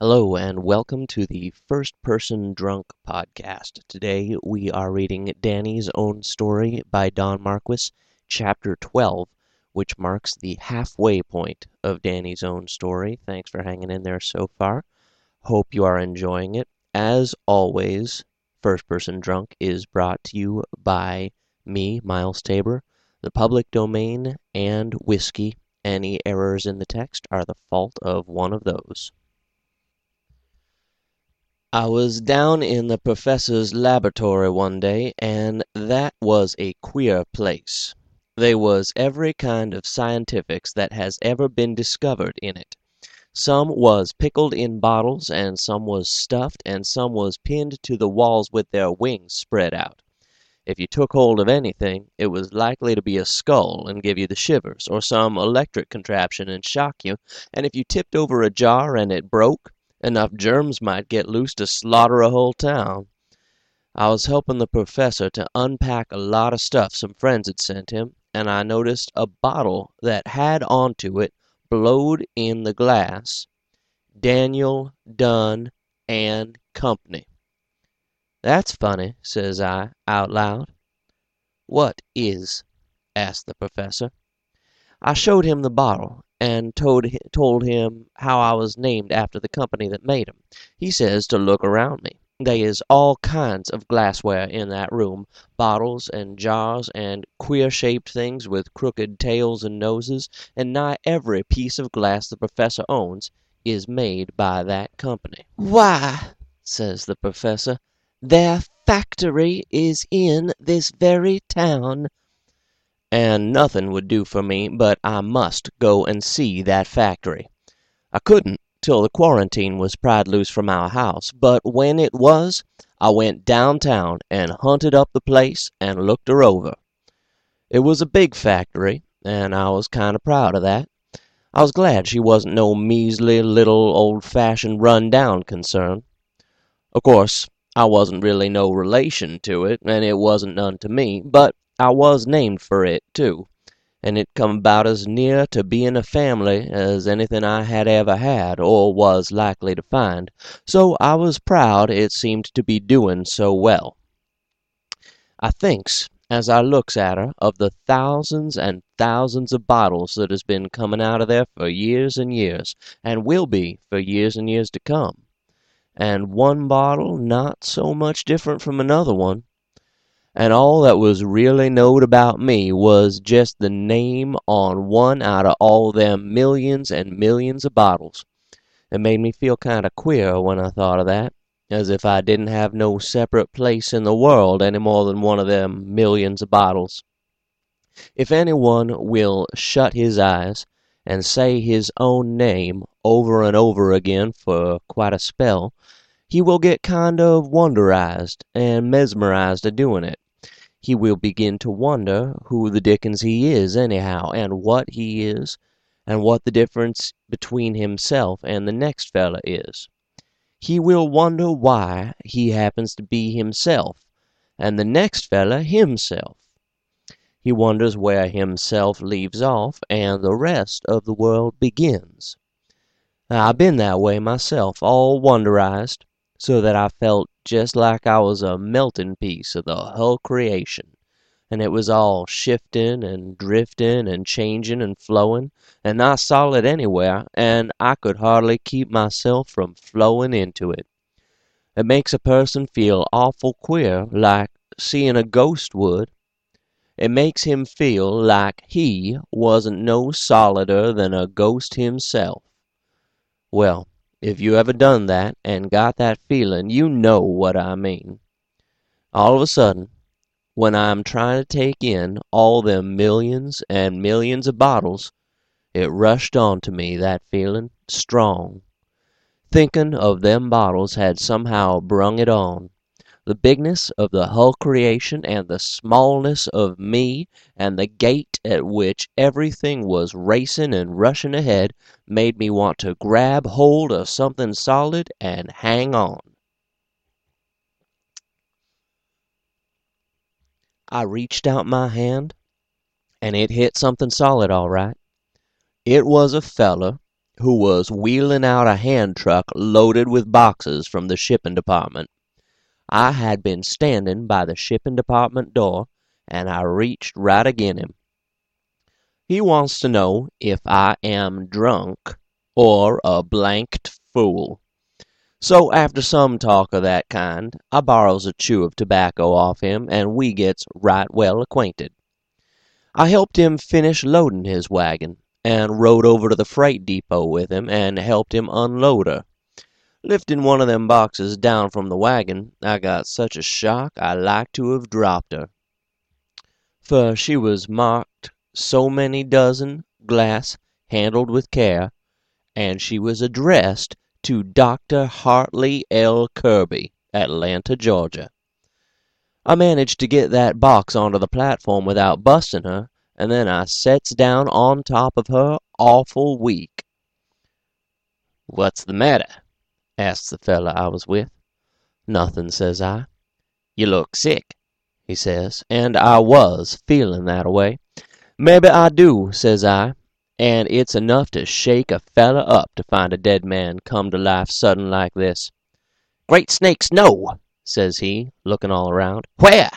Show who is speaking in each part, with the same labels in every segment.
Speaker 1: Hello, and welcome to the First Person Drunk podcast. Today we are reading Danny's Own Story by Don Marquis, Chapter 12, which marks the halfway point of Danny's Own Story. Thanks for hanging in there so far. Hope you are enjoying it. As always, First Person Drunk is brought to you by me, Miles Tabor, the public domain, and whiskey. Any errors in the text are the fault of one of those. I was down in the Professor's laboratory one day, and that was a queer place. They was every kind of scientifics that has ever been discovered in it. Some was pickled in bottles, and some was stuffed, and some was pinned to the walls with their wings spread out. If you took hold of anything, it was likely to be a skull and give you the shivers, or some electric contraption and shock you, and if you tipped over a jar and it broke, enough germs might get loose to slaughter a whole town. I was helping the Professor to unpack a lot of stuff some friends had sent him, and I noticed a bottle that had onto it, blowed in the glass, Daniel Dunn and Company. "That's funny," says I, out loud. "What is?" asked the Professor. I showed him the bottle, and told told him how I was named after the company that made 'em. He says to look around me. They is all kinds of glassware in that room bottles and jars and queer shaped things with crooked tails and noses, and nigh every piece of glass the Professor owns is made by that company. "Why," says the Professor, "their factory is in this very town and nothing would do for me but I must go and see that factory. I couldn't till the quarantine was pried loose from our house, but when it was, I went downtown and hunted up the place and looked her over. It was a big factory, and I was kind of proud of that. I was glad she wasn't no measly little old fashioned run down concern. Of course I wasn't really no relation to it, and it wasn't none to me, but I was named for it, too, and it come about as near to bein' a family as anything I had ever had, or was likely to find, so I was proud it seemed to be doin' so well. I thinks, as I looks at her, of the thousands and thousands of bottles that has been comin' out of there for years and years, and will be for years and years to come, and one bottle not so much different from another one and all that was really knowed about me was jest the name on one out of all them millions and millions of bottles. It made me feel kind of queer when I thought of that, as if I didn't have no separate place in the world any more than one of them millions of bottles. If any one will shut his eyes and say his own name over and over again for quite a spell, he will get kind of wonderized and mesmerized a doing it he will begin to wonder who the dickens he is, anyhow, and what he is, and what the difference between himself and the next feller is. He will wonder why he happens to be himself, and the next feller himself. He wonders where himself leaves off and the rest of the world begins. I've been that way myself, all wonderized, so that I felt jest like I was a meltin' piece of the hull creation, and it was all shiftin' and driftin' and changin' and flowin', and not solid anywhere, and I could hardly keep myself from flowin' into it. It makes a person feel awful queer, like seein' a ghost would. It makes him feel like he wasn't no solider than a ghost himself. Well, if you ever done that, and got that feelin', you know what I mean. All of a sudden, when I'm tryin' to take in all them millions and millions of bottles, it rushed onto me, that feelin', strong. Thinkin' of them bottles had somehow brung it on the bigness of the hull creation and the smallness of me, and the gait at which everything was racin' and rushin' ahead, made me want to grab hold of something solid and hang on. I reached out my hand, and it hit something solid all right. It was a feller who was wheeling out a hand truck loaded with boxes from the shipping department. I had been standin' by the shipping department door, and I reached right agin him. He wants to know if I am drunk or a blanked fool. So after some talk of that kind, I borrows a chew of tobacco off him, and we gets right well acquainted. I helped him finish loadin' his wagon, and rode over to the freight depot with him and helped him unload her. Liftin' one of them boxes down from the wagon, I got such a shock I like to have dropped her. Fer she was marked so many dozen, glass, handled with care, and she was addressed to Dr. Hartley L. Kirby, Atlanta, Georgia. I managed to get that box onto the platform without bustin' her, and then I sets down on top of her awful weak. "What's the matter?" Asks the feller I was with. "Nothin'," says I. "You look sick," he says, and I was feelin' that a way. "Mebbe I do," says I, "and it's enough to shake a feller up to find a dead man come to life sudden like this." "Great snakes, no!" says he, lookin' all around. "Where?"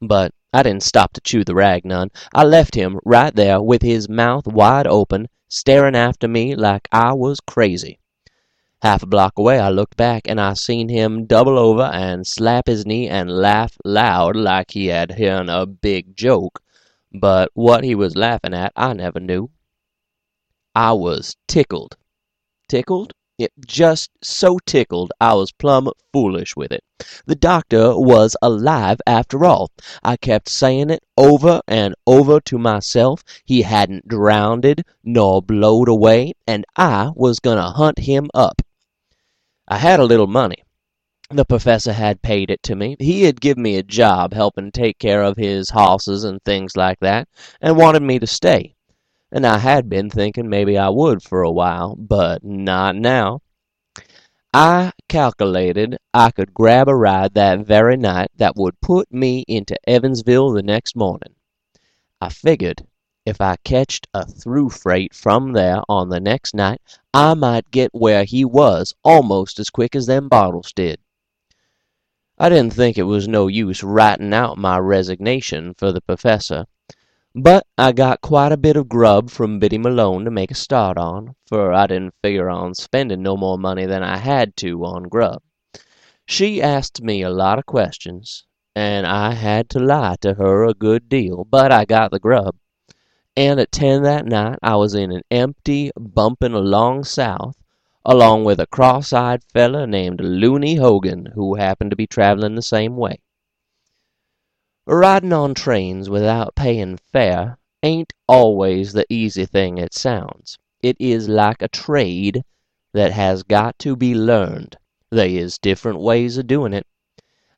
Speaker 1: But I didn't stop to chew the rag none. I left him right there with his mouth wide open, starin' after me like I was crazy. Half a block away I looked back, and I seen him double over and slap his knee and laugh loud like he had hearn a big joke, but what he was laughin' at I never knew. I was tickled. Tickled? Yep, just so tickled I was plumb foolish with it. The doctor was alive after all. I kept sayin' it over and over to myself. He hadn't drownded nor blowed away, and I was goin' to hunt him up. I had a little money. The Professor had paid it to me. He had give me a job helping take care of his hosses and things like that, and wanted me to stay and I had been thinking maybe I would for a while, but not now. I calculated I could grab a ride that very night that would put me into Evansville the next morning. I figured if I ketched a through freight from there on the next night I might get where he was almost as quick as them bottles did. I didn't think it was no use writin' out my resignation for the Professor. But I got quite a bit of grub from Biddy Malone to make a start on, for I didn't figure on spendin' no more money than I had to on grub. She asked me a lot of questions, and I had to lie to her a good deal, but I got the grub. And at ten that night I was in an empty, bumpin' along south, along with a cross-eyed feller named Looney Hogan, who happened to be travelin' the same way. Ridin' on trains without payin' fare ain't always the easy thing it sounds. It is like a trade that has got to be learned. They is different ways of doin' it.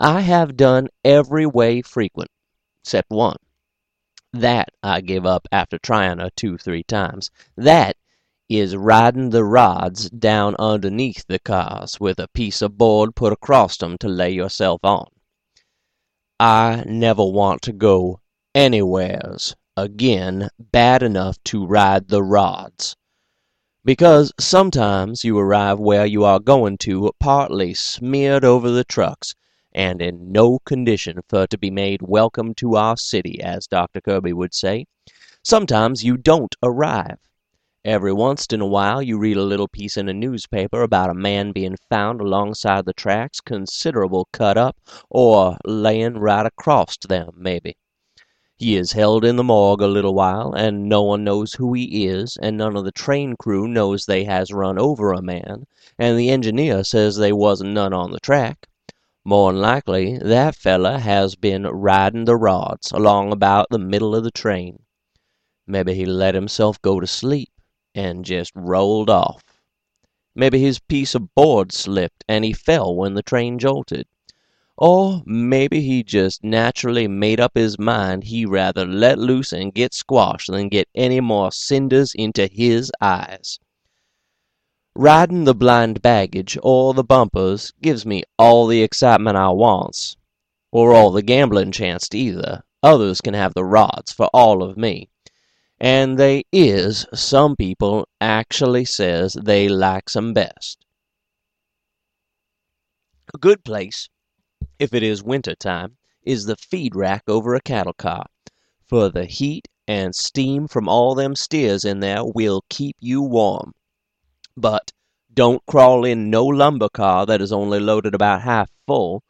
Speaker 1: I have done every way frequent, 'cept one. That I give up after tryin' her two three times. That is ridin' the rods down underneath the cars, with a piece of board put acrost 'em to lay yourself on. I never want to go anywheres agin bad enough to ride the rods, because sometimes you arrive where you are goin' to partly smeared over the trucks, and in no condition fer to be made welcome to our city, as Doctor Kirby would say. Sometimes you don't arrive. Every oncet in a while you read a little piece in a newspaper about a man bein' found alongside the tracks considerable cut up, or layin' right acrost them, mebbe. He is held in the morgue a little while, and no one knows who he is, and none of the train crew knows they has run over a man, and the engineer says they wasn't none on the track. More'n likely that feller has been ridin' the rods along about the middle of the train. Mebbe he let himself go to sleep and jest rolled off. Mebbe his piece of board slipped, and he fell when the train jolted. Or mebbe he jest naturally made up his mind he'd rather let loose and git squashed than get any more cinders into his eyes. Ridin' the blind baggage or the bumpers gives me all the excitement I wants, or all the gamblin' chancet either. Others can have the rods for all of me and they is some people actually says they likes 'em best. A good place, if it is winter time, is the feed rack over a cattle car, for the heat and steam from all them steers in there will keep you warm. But don't crawl in no lumber car that is only loaded about half full,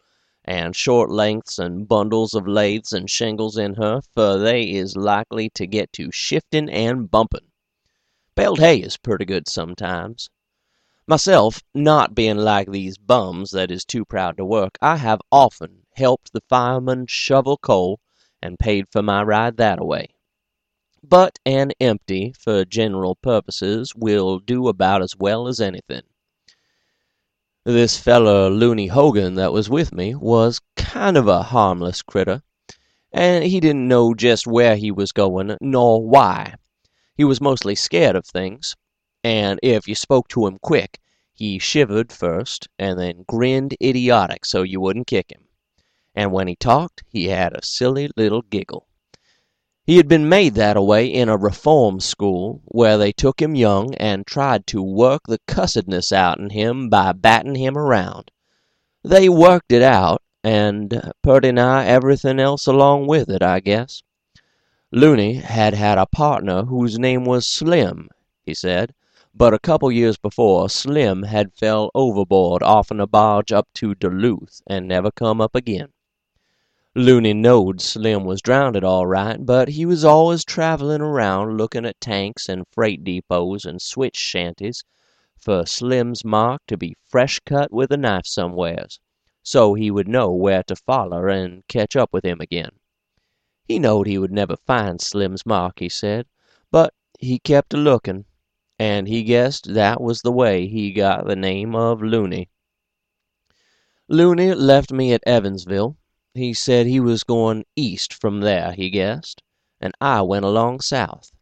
Speaker 1: and short lengths and bundles of laths and shingles in her, for they is likely to get to shifting and bumping. Baled hay is purty good sometimes. Myself, not being like these bums that is too proud to work, I have often helped the fireman shovel coal and paid for my ride that away. But an empty, for general purposes, will do about as well as anything. This feller Looney Hogan that was with me was kind of a harmless critter, and he didn't know jest where he was goin', nor why. He was mostly scared of things, and if you spoke to him quick, he shivered first, and then grinned idiotic so you wouldn't kick him, and when he talked he had a silly little giggle. He had been made that a way in a reform school, where they took him young and tried to work the cussedness out out'n him by battin' him around. They worked it out, and purty nigh everything else along with it, I guess. Looney had had a partner whose name was Slim, he said, but a couple years before Slim had fell overboard off'n a barge up to Duluth and never come up agin. Looney knowed Slim was drownded all right, but he was always travelin' around lookin' at tanks and freight depots and switch shanties for Slim's mark to be fresh cut with a knife somewheres, so he would know where to foller and ketch up with him agin. He knowed he would never find Slim's mark, he said, but he kept a lookin', and he guessed that was the way he got the name of Looney. Looney left me at Evansville. He said he was goin' east from there, he guessed, and I went along south.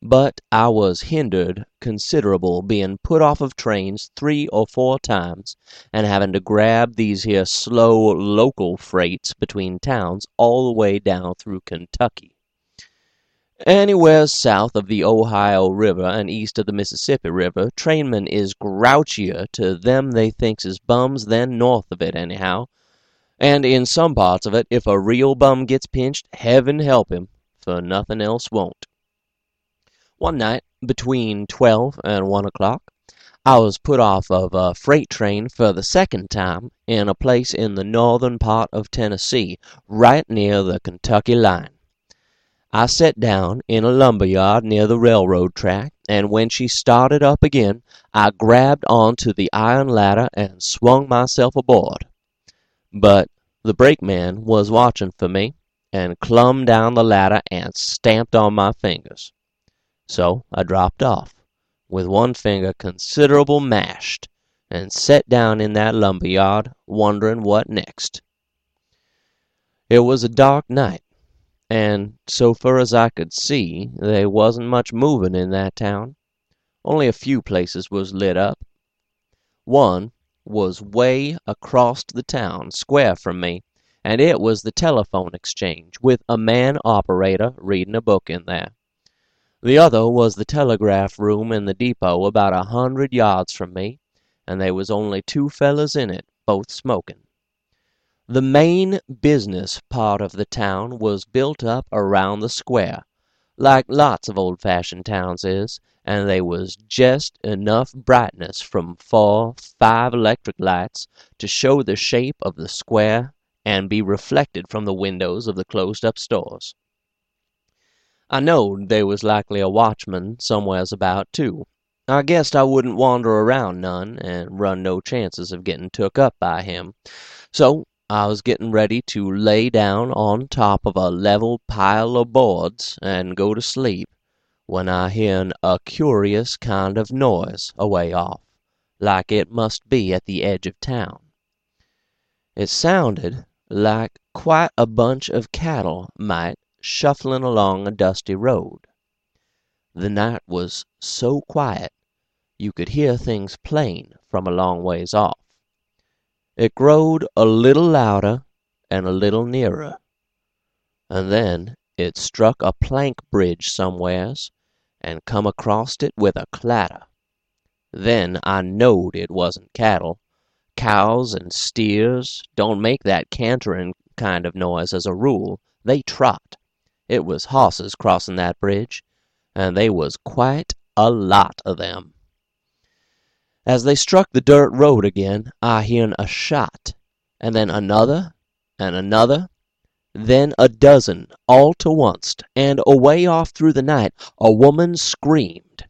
Speaker 1: But I was hindered considerable, bein' put off of trains three or four times, and havin' to grab these here slow local freights between towns all the way down through Kentucky. Anywheres south of the Ohio River and east of the Mississippi River, trainmen is grouchier to them they thinks is bums than north of it, anyhow and in some parts of it if a real bum gets pinched, heaven help him, for nothing else won't. One night, between twelve and one o'clock, I was put off of a freight train for the second time in a place in the northern part of Tennessee, right near the Kentucky line. I set down in a lumber yard near the railroad track, and when she started up again, I grabbed on to the iron ladder and swung myself aboard. But the brakeman was watching for me, and clumb down the ladder and stamped on my fingers. So I dropped off, with one finger considerable mashed, and set down in that lumber yard, wondering what next. It was a dark night, and so fur as I could see they wasn't much movin' in that town. Only a few places was lit up. One was way acrost the town, square from me, and it was the telephone exchange, with a man operator readin' a book in there. The other was the telegraph room in the depot about a hundred yards from me, and they was only two fellers in it, both smokin'. The main business part of the town was built up around the square, like lots of old fashioned towns is, and they was jest enough brightness from four, five electric lights to show the shape of the square and be reflected from the windows of the closed up stores. I knowed they was likely a watchman somewheres about, too. I guessed I wouldn't wander around none, and run no chances of getting took up by him, so I was gettin' ready to lay down on top of a level pile of boards and go to sleep when I hearn a curious kind of noise away off, like it must be at the edge of town. It sounded like quite a bunch of cattle might, shufflin' along a dusty road. The night was so quiet you could hear things plain from a long ways off. It growed a little louder and a little nearer, and then it struck a plank bridge somewheres, and come acrost it with a clatter. Then I knowed it wasn't cattle. Cows and steers don't make that canterin' kind of noise as a rule; they trot. It was hosses crossin' that bridge, and they was quite a lot of them. As they struck the dirt road again I hearn a shot, and then another and another, then a dozen all to onct, and away off through the night a woman screamed.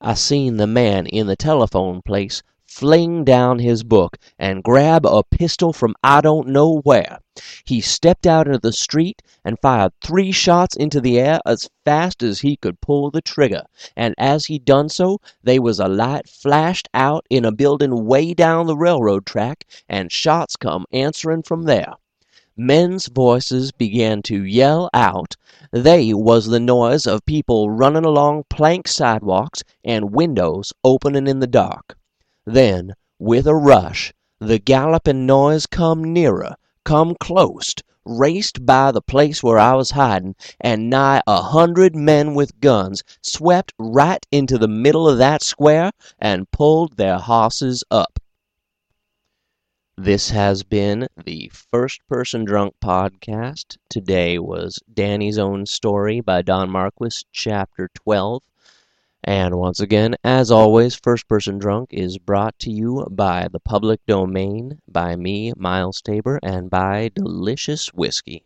Speaker 1: I seen the man in the telephone place fling down his book, and grab a pistol from I don't know where. He stepped out into the street and fired three shots into the air as fast as he could pull the trigger, and as he done so they was a light flashed out in a buildin' way down the railroad track, and shots come answerin' from there. Men's voices began to yell out. They was the noise of people runnin' along plank sidewalks and windows openin' in the dark. Then, with a rush, the gallopin' noise come nearer, come clost, raced by the place where I was hidin', and nigh a hundred men with guns swept right into the middle of that square and pulled their hosses up. This has been the First Person Drunk podcast. Today was Danny's Own Story by Don Marquis, Chapter 12. And once again, as always, First Person Drunk is brought to you by the public domain, by me, Miles Tabor, and by Delicious Whiskey.